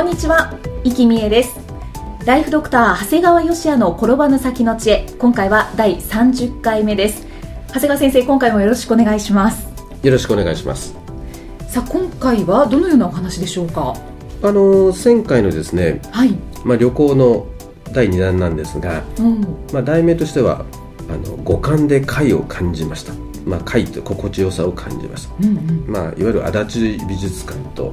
こんにちは、生きみえです。ライフドクター長谷川芳也の転ばぬ先の知恵。今回は第30回目です。長谷川先生今回もよろしくお願いします。よろしくお願いします。さあ今回はどのようなお話でしょうか？あの前回のですね、はい、まあ、旅行の第2弾なんですが、うん、まあ、題名としてはあの五感で快を感じました、まあ、快と心地よさを感じました、うんうん。まあ、いわゆる足立美術館と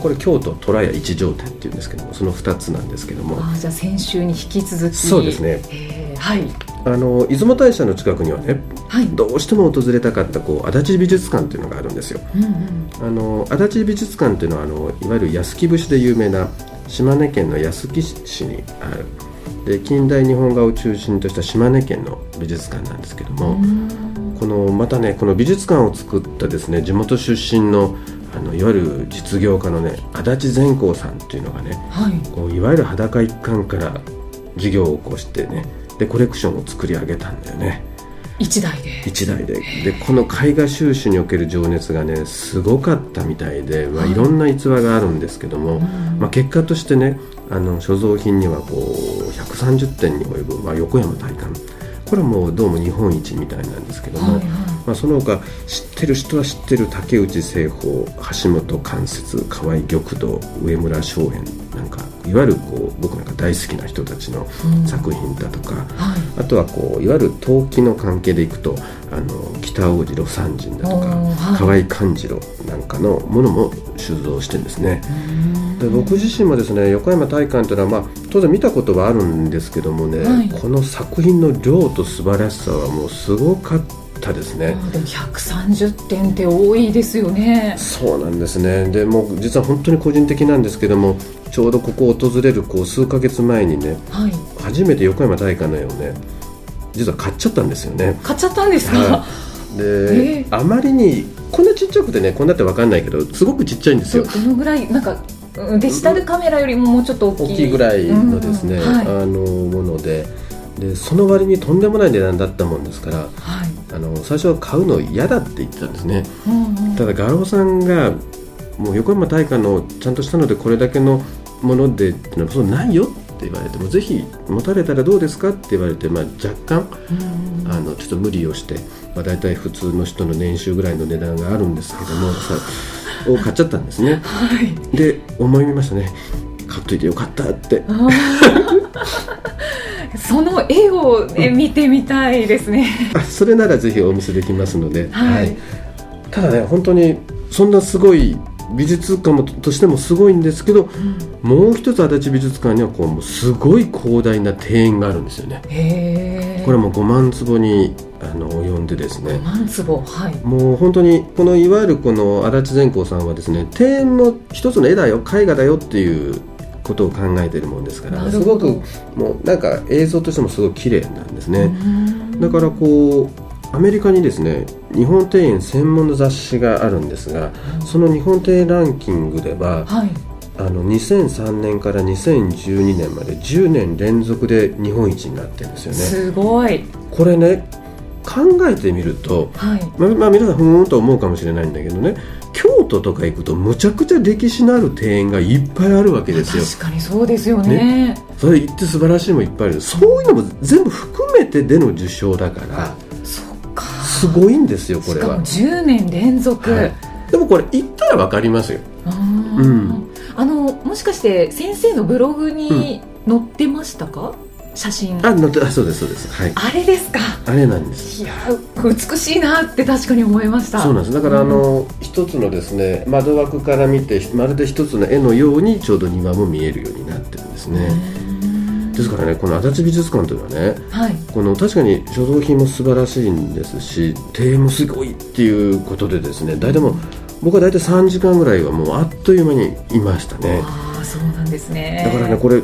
これ京都虎屋一条店っていうんですけどもその2つなんですけども。あーじゃあ先週に引き続き。そうですね。えーはい。あの出雲大社の近くにはねはい。どうしても訪れたかったこう足立美術館っていうのがあるんですよ。うんうん。あの足立美術館っていうのはあのいわゆる安来節で有名な島根県の安来市にある。で近代日本画を中心とした島根県の美術館なんですけども、このまたねこの美術館を作ったですね地元出身のあのいわゆる実業家のね足立善光さんっていうのがねはい。こういわゆる裸一貫から事業を起こしてねでコレクションを作り上げたんだよね。一台で。一台で。でこの絵画収集における情熱がねすごかったみたいで、まあ、はい。いろんな逸話があるんですけども、ん。まあ、結果としてねあの所蔵品にはこう130点に及ぶ、まあ、横山大観。これはもうどうも日本一みたいなんですけども、はいはいまあ、その他知ってる人は知ってる竹内清宝橋本関節河合玉堂上村松園なんかいわゆるこう僕なんか大好きな人たちのうん。作品だとか、はい。あとはこういわゆる陶器の関係でいくとあの北大路魯山人だとか、はい。河合勘次郎なんかのものも収蔵してるんですね。で僕自身もですね横山大観というのは、まあ、当然見たことはあるんですけどもね、はい。この作品の量と素晴らしさはもうすごかったですね。でも130点って多いですよね。そうなんですね。でもう実は本当に個人的なんですけどもちょうどここを訪れるこう数ヶ月前にねはい。初めて横山大観の絵をね実は買っちゃったんですよね。買っちゃったんですか、はい。で、えーあまりにこんなちっちゃくてねこんなって分かんないけどすごくちっちゃいんですどよどのぐらいなんかうんデジタルカメラよりももうちょっと大きい。大きいぐらいのですね、うん。はい、あのもので。でその割にとんでもない値段だったもんですからはいあの最初は買うの嫌だって言ってたんですね。うんうん。ただ画廊さんがもう横山大観のちゃんとしたのでこれだけのものでっていうのはそうないよって言われてもぜひ持たれたらどうですかって言われて、まあ、若干うんあのちょっと無理をして、まあ、大体普通の人の年収ぐらいの値段があるんですけどもさを買っちゃったんですね。はい。で思いましたね。買っといてよかったってその絵を、ね、見てみたいですね。あ それならぜひお見せできますので、はいただね本当にそんなすごい美術館もとしてもすごいんですけど、もう一つ足立美術館にはこうもうすごい広大な庭園があるんですよね。これはもう5万坪にあの及んでですね万坪はい。もう本当にこのいわゆるこの足立善光さんはですね庭園も一つの絵だよ絵画だよっていうことを考えているもんですからすごくもうなんか映像としてもすごい綺麗なんですね、うん。だからこうアメリカにですね日本庭園専門の雑誌があるんですがその日本庭園ランキングでははい。あの2003年から2012年まで10年連続で日本一になってるんですよね。すごい。これね考えてみるとはい。まあ、まあ皆さんふーんと思うかもしれないんだけどね京都とか行くとむちゃくちゃ歴史のある庭園がいっぱいあるわけですよ確かにそうですよね。それ行って素晴らしいもんいっぱいあるそういうのも全部含めてでの受賞だからそっか。すごいんですよこれはしかも10年連続。はいでもこれ行ったら分かりますようんあのもしかして先生のブログに載ってましたか？写真。あ乗ってあそうですそうです。はい。あれですか？あれなんです。いや美しいなって確かに思いました。そうなんです。だからあの一つのですね窓枠から見てまるで一つの絵のようにちょうど庭も見えるようになってるんですね、ですからねこの足立美術館というのはね、はい、この確かに所蔵品も素晴らしいんですし庭園もすごいっていうことでですね大体もう僕は大体3時間ぐらいはもうあっという間にいましたね。ああそうなんですね。だからねこれ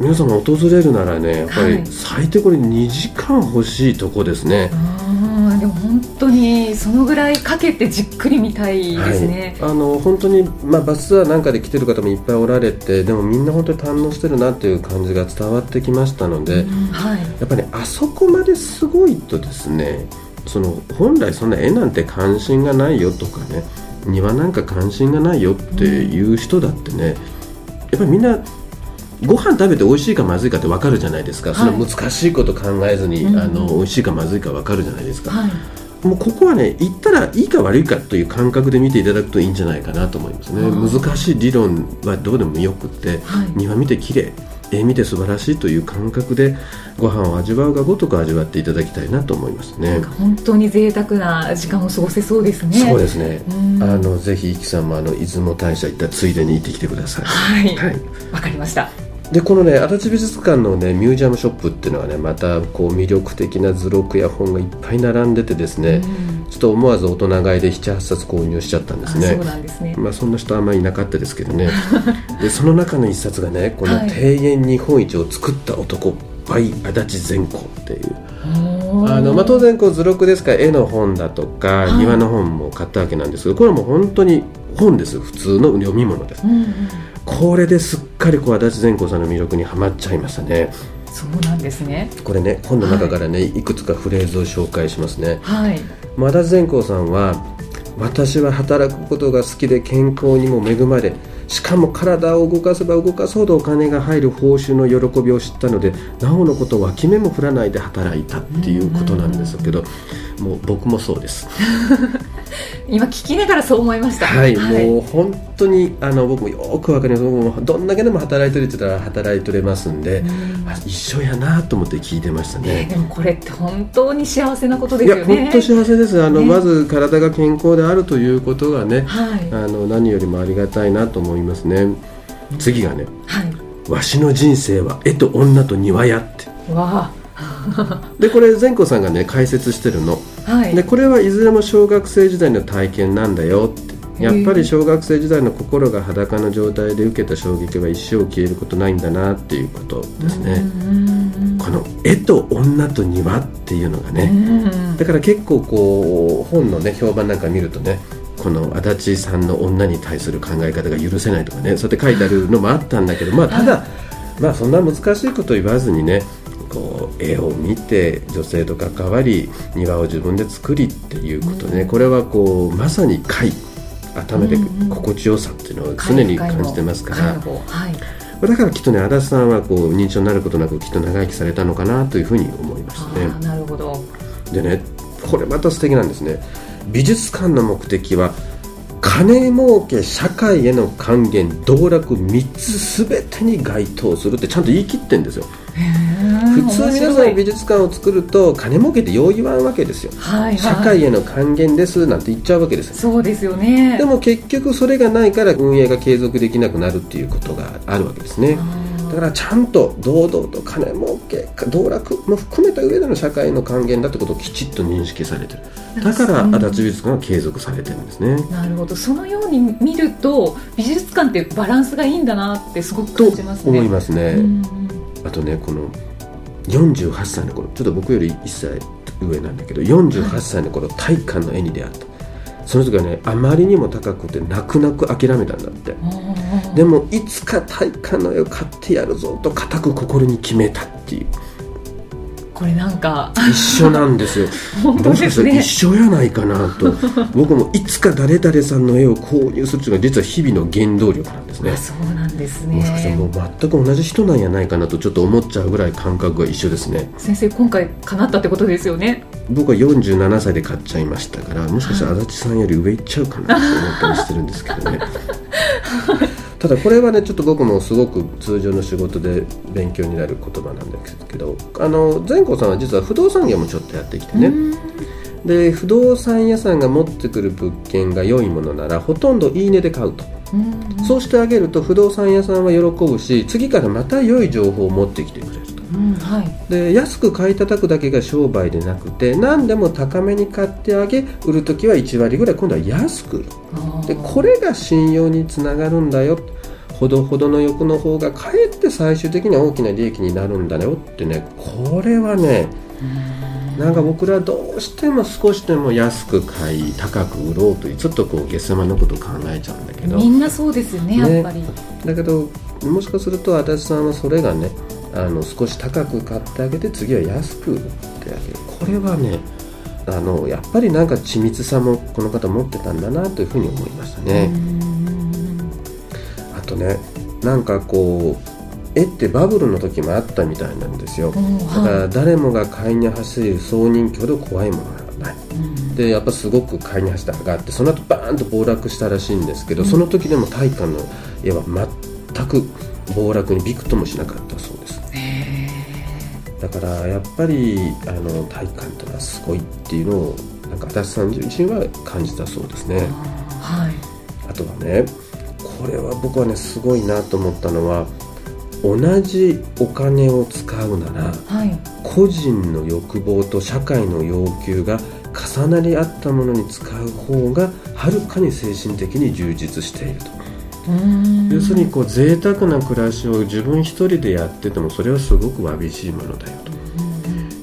皆様訪れるならねやっぱり最低これ2時間欲しいとこですね、はい、でも本当にそのぐらいかけてじっくり見たいですね、はい、あの本当に、まあ、バスツアーなんかで来てる方もいっぱいおられてでもみんな本当に堪能してるなっていう感じが伝わってきましたので、はい、やっぱり、ね、あそこまですごいとですねその本来そんな絵なんて関心がないよとかね庭なんか関心がないよっていう人だってね、やっぱりみんなご飯食べて美味しいかまずいかって分かるじゃないですか、はい、その難しいこと考えずに、うん、あの美味しいかまずいか分かるじゃないですか、はい、もうここはね言ったらいいか悪いかという感覚で見ていただくといいんじゃないかなと思いますね。難しい理論はどうでもよくって、はい、庭見て綺麗絵見て素晴らしいという感覚でご飯を味わうがごとく味わっていただきたいなと思いますね。本当に贅沢な時間を過ごせそうですね。そうですね。あのぜひ、いきさんもあの出雲大社行ったついでに行ってきてください。はい。わ、はい、かりましたでこのね足立美術館のねミュージアムショップっていうのはねまたこう魅力的な図録や本がいっぱい並んでてですね、うん、ちょっと思わず大人買いで78冊購入しちゃったんですね。そうなんですね。まあそんな人あんまりいなかったですけどね。でその中の一冊がねこの「庭園日本一を作った男、はい、足立善光」っていう。あのまあ、当然こう図録ですから絵の本だとか庭の本も買ったわけなんですけどこれはもう本当に本です。普通の読み物です、うんうんこれですっかりこう足立善光さんの魅力にはまっちゃいましたね。そうなんですね。これね本の中からね、はい、いくつかフレーズを紹介しますね、はい、足立善光さんは私は働くことが好きで健康にも恵まれしかも体を動かせば動かすほどお金が入る報酬の喜びを知ったのでなおのことは決めも振らないで働いたっていうことなんですけどもう僕もそうです。今聞きながらそう思いました。はい、はい、もう本当にあの僕もよくわかります。僕もどんだけでも働いてるって言ったら働いてれますんで、ん。一緒やなと思って聞いてましたね、でもこれって本当に幸せなことですよね。いや本当幸せです。あの、ね、まず体が健康であるということがね、はい、あの何よりもありがたいなと思いますね。次がね、はい、わしの人生は絵と女と庭やって。わあ。でこれ善子さんがね解説してるの、はい、でこれはいずれも小学生時代の体験なんだよって。やっぱり小学生時代の心が裸の状態で受けた衝撃は一生消えることないんだなっていうことですね。この絵と女と庭っていうのがねだから結構こう本のね評判なんか見るとねこの足立さんの女に対する考え方が許せないとかねそうやって書いてあるのもあったんだけどまあただ、まあそんな難しいこと言わずにねこう絵を見て女性と関わり庭を自分で作りっていうことね、これはこうまさに貝頭で心地よさっていうのを常に感じてますから、だからきっとね足立さんはこう認知症になることなくきっと長生きされたのかなというふうに思いましたね。なるほど。でねこれまた素敵なんですね。美術館の目的は金儲け社会への還元道楽3つ全てに該当するってちゃんと言い切ってんですよ普通皆さん美術館を作ると金儲けってよう言わんわけですよ、はいはい、社会への還元ですなんて言っちゃうわけですそうですよね。でも結局それがないから運営が継続できなくなるっていうことがあるわけですね。だからちゃんと堂々と金儲け道楽も含めた上での社会の還元だってことをきちっと認識されてる。だから足立美術館は継続されてるんですね。なるほど。そのように見ると美術館ってバランスがいいんだなってすごく感じますね。思いますねあとねこの48歳の頃ちょっと僕より1歳上なんだけど48歳の頃体感の絵に出会った。その時はねあまりにも高くて泣く泣く諦めたんだって。でもいつか体感の絵を買ってやるぞと固く心に決めたっていう。これなんか。一緒なんですよ。本当ですね。一緒やないかなと。僕もいつか誰々さんの絵を購入するというのが実は日々の原動力なんですね。そうですね。もしかしたらもう全く同じ人なんやないかなとちょっと思っちゃうぐらい感覚が一緒ですね。先生今回叶ったってことですよね。僕は47歳で買っちゃいましたからもしかしたら足立さんより上行っちゃうかなと思ったりしてるんですけどね。ただこれはねちょっと僕もすごく通常の仕事で勉強になる言葉なんですけどあの善光さんは実は不動産業もちょっとやってきてね。で不動産屋さんが持ってくる物件が良いものならほとんどいいねで買うとうんそうしてあげると不動産屋さんは喜ぶし次からまた良い情報を持ってきてくれると。うんはい。で安く買い叩くだけが商売でなくて何でも高めに買ってあげ売る時は1割ぐらい今度は安く。売るでこれが信用につながるんだよ。ほどほどの欲の方がかえって最終的には大きな利益になるんだよってねこれはねなんか僕らはどうしても少しでも安く買い高く売ろうというちょっとこう下世話のことを考えちゃうんだけど。みんなそうですよねね。やっぱり、だけどもしかすると足立さんはそれがねあの少し高く買ってあげて次は安く売ってあげる。これはねあのやっぱりなんか緻密さもこの方持ってたんだなというふうに思いましたね。あとねなんかこう絵ってバブルの時もあったみたいなんですよ。うんだから誰もが買いに走る総人気ほど怖いものはない。うん。でやっぱすごく買いに走って上がってその後バーンと暴落したらしいんですけど、その時でも大観の絵は全く暴落にびくともしなかったそうです。だからやっぱりあの大観というのはすごいっていうのをなんか足立さん自身は感じたそうですね。はい。あとはねこれは僕はねすごいなと思ったのは同じお金を使うならはい。個人の欲望と社会の要求が重なり合ったものに使う方がはるかに精神的に充実していると、うん。要するにこう贅沢な暮らしを自分一人でやっててもそれはすごくわびしいものだよと。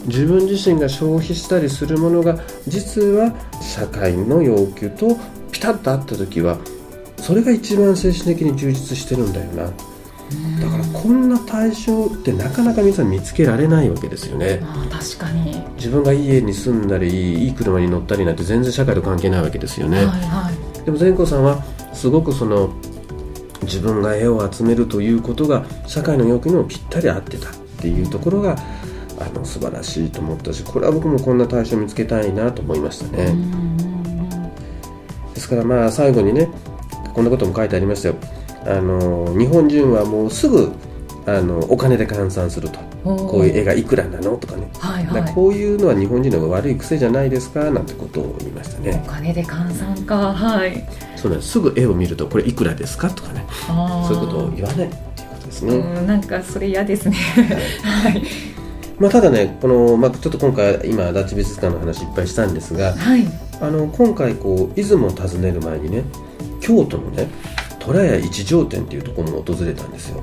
自分自身が消費したりするものが実は社会の要求とピタッと合った時はそれが一番精神的に充実してるんだよなだからこんな対象ってなかなか皆さん見つけられないわけですよね。確かに。自分がいい家に住んだりいい車に乗ったりなんて全然社会と関係ないわけですよね、はいはい。でも善光さんはすごくその自分が絵を集めるということが社会の要求にもぴったり合ってたっていうところがあの素晴らしいと思ったしこれは僕もこんな対象を見つけたいなと思いましたね、ですからまあ最後にねこんなことも書いてありましたよあの日本人はもうすぐあのお金で換算すると。こういう絵がいくらなのとかね。はいはい。だからこういうのは日本人の悪い癖じゃないですかなんてことを言いましたおね金で換算か。はい。そうなんです。すぐ絵を見るとこれいくらですかとかね。そういうことを言わないっていうことですね、うんなんかそれ嫌ですね。はい。まあ、ただねこの、まあ、ちょっと今回今足立美術館の話いっぱいしたんですがはい。あの今回こう出雲を訪ねる前にね京都のね虎屋一条店っていうところも訪れたんですよ。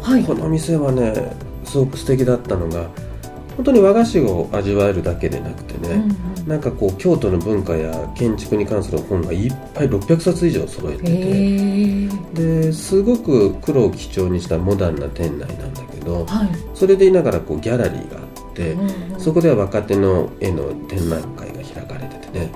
はい。この店はねすごく素敵だったのが本当に和菓子を味わえるだけでなくてね、うんうん。なんかこう京都の文化や建築に関する本がいっぱい600冊以上揃えてて、ですごく黒を基調にしたモダンな店内なんだけどはい。それでいながらこうギャラリーがあって、うんうん。そこでは若手の絵の展覧会が開かれててね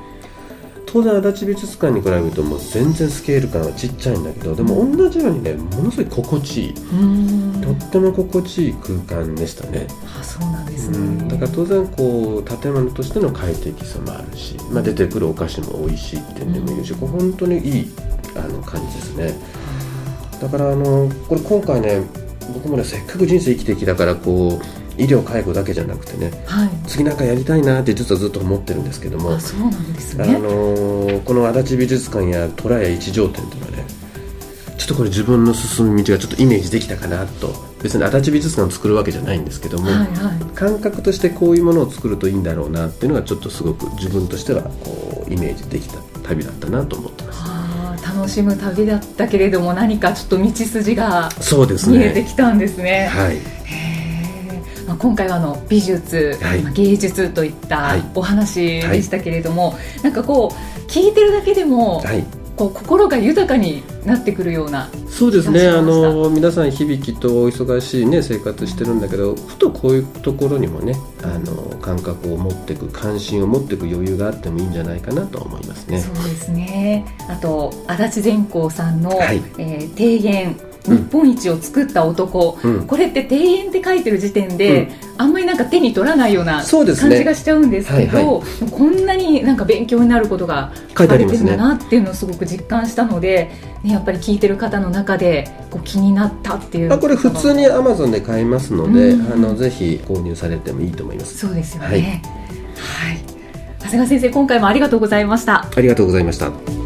当然足立美術館に比べるともう全然スケール感はちっちゃいんだけどでも同じようにねものすごい心地いい、うん。とっても心地いい空間でしたね、あそうなんですね、うん、だから当然こう建物としての快適さもあるし、まあ、出てくるお菓子も美味しいっていうのもいるし、これ本当にいいあの感じですね。だからあのこれ今回ね僕もねせっかく人生生きてきたからこう医療介護だけじゃなくてねはい。次なんかやりたいなって実はずっと思ってるんですけどもあそうなんですあねのーこの足立美術館や虎屋一条店というのはねちょっとこれ自分の進む道がちょっとイメージできたかなと。別に足立美術館を作るわけじゃないんですけども、はいはい。感覚としてこういうものを作るといいんだろうなっていうのがちょっとすごく自分としてはこうイメージできた旅だったなと思ってます。楽しむ旅だったけれども何かちょっと道筋がそうです見えてねきたんですね。はい。へーまあ、今回はあの美術、はい。まあ芸術といったはい。お話でしたけれども、なんかこう聞いてるだけでも、はい。こう心が豊かになってくるようなそうですね。あの皆さん響きとお忙しいね生活してるんだけどふとこういうところにもねあの感覚を持っていく関心を持っていく余裕があってもいいんじゃないかなと思いますね。そうですね。あと足立善光さんの、はい。えー庭園うん日本一を作った男、うん。これって庭園って書いてる時点で、うん。あんまりなんか手に取らないような感じがしちゃうんですけどはいはこんなになんか勉強になることが書かれてるんだなっていうのをすごく実感したので、ね、やっぱり聞いてる方の中でこう気になったっていう。あこれ普通にアマゾンで買えますので、うん。あのぜひ購入されてもいいと思います。そうですよね。はい。はい、長谷川先生今回もありがとうございました。ありがとうございました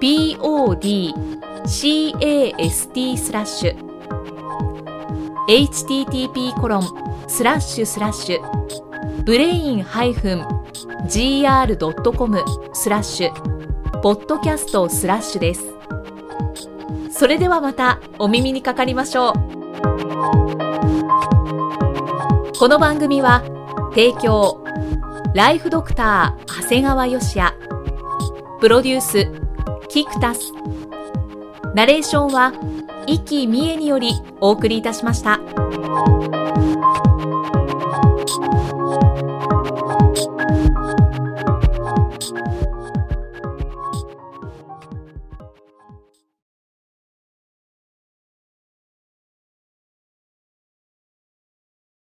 podcast スラッシュ http コロンスラッシュスラッシュブレイン -gr.com スラッシュポッドキャストスラッシュですそれではまたお耳にかかりましょう。この番組は提供ライフドクター長谷川芳也。プロデュースキクタスナレーションは生きみえによりお送りいたしました。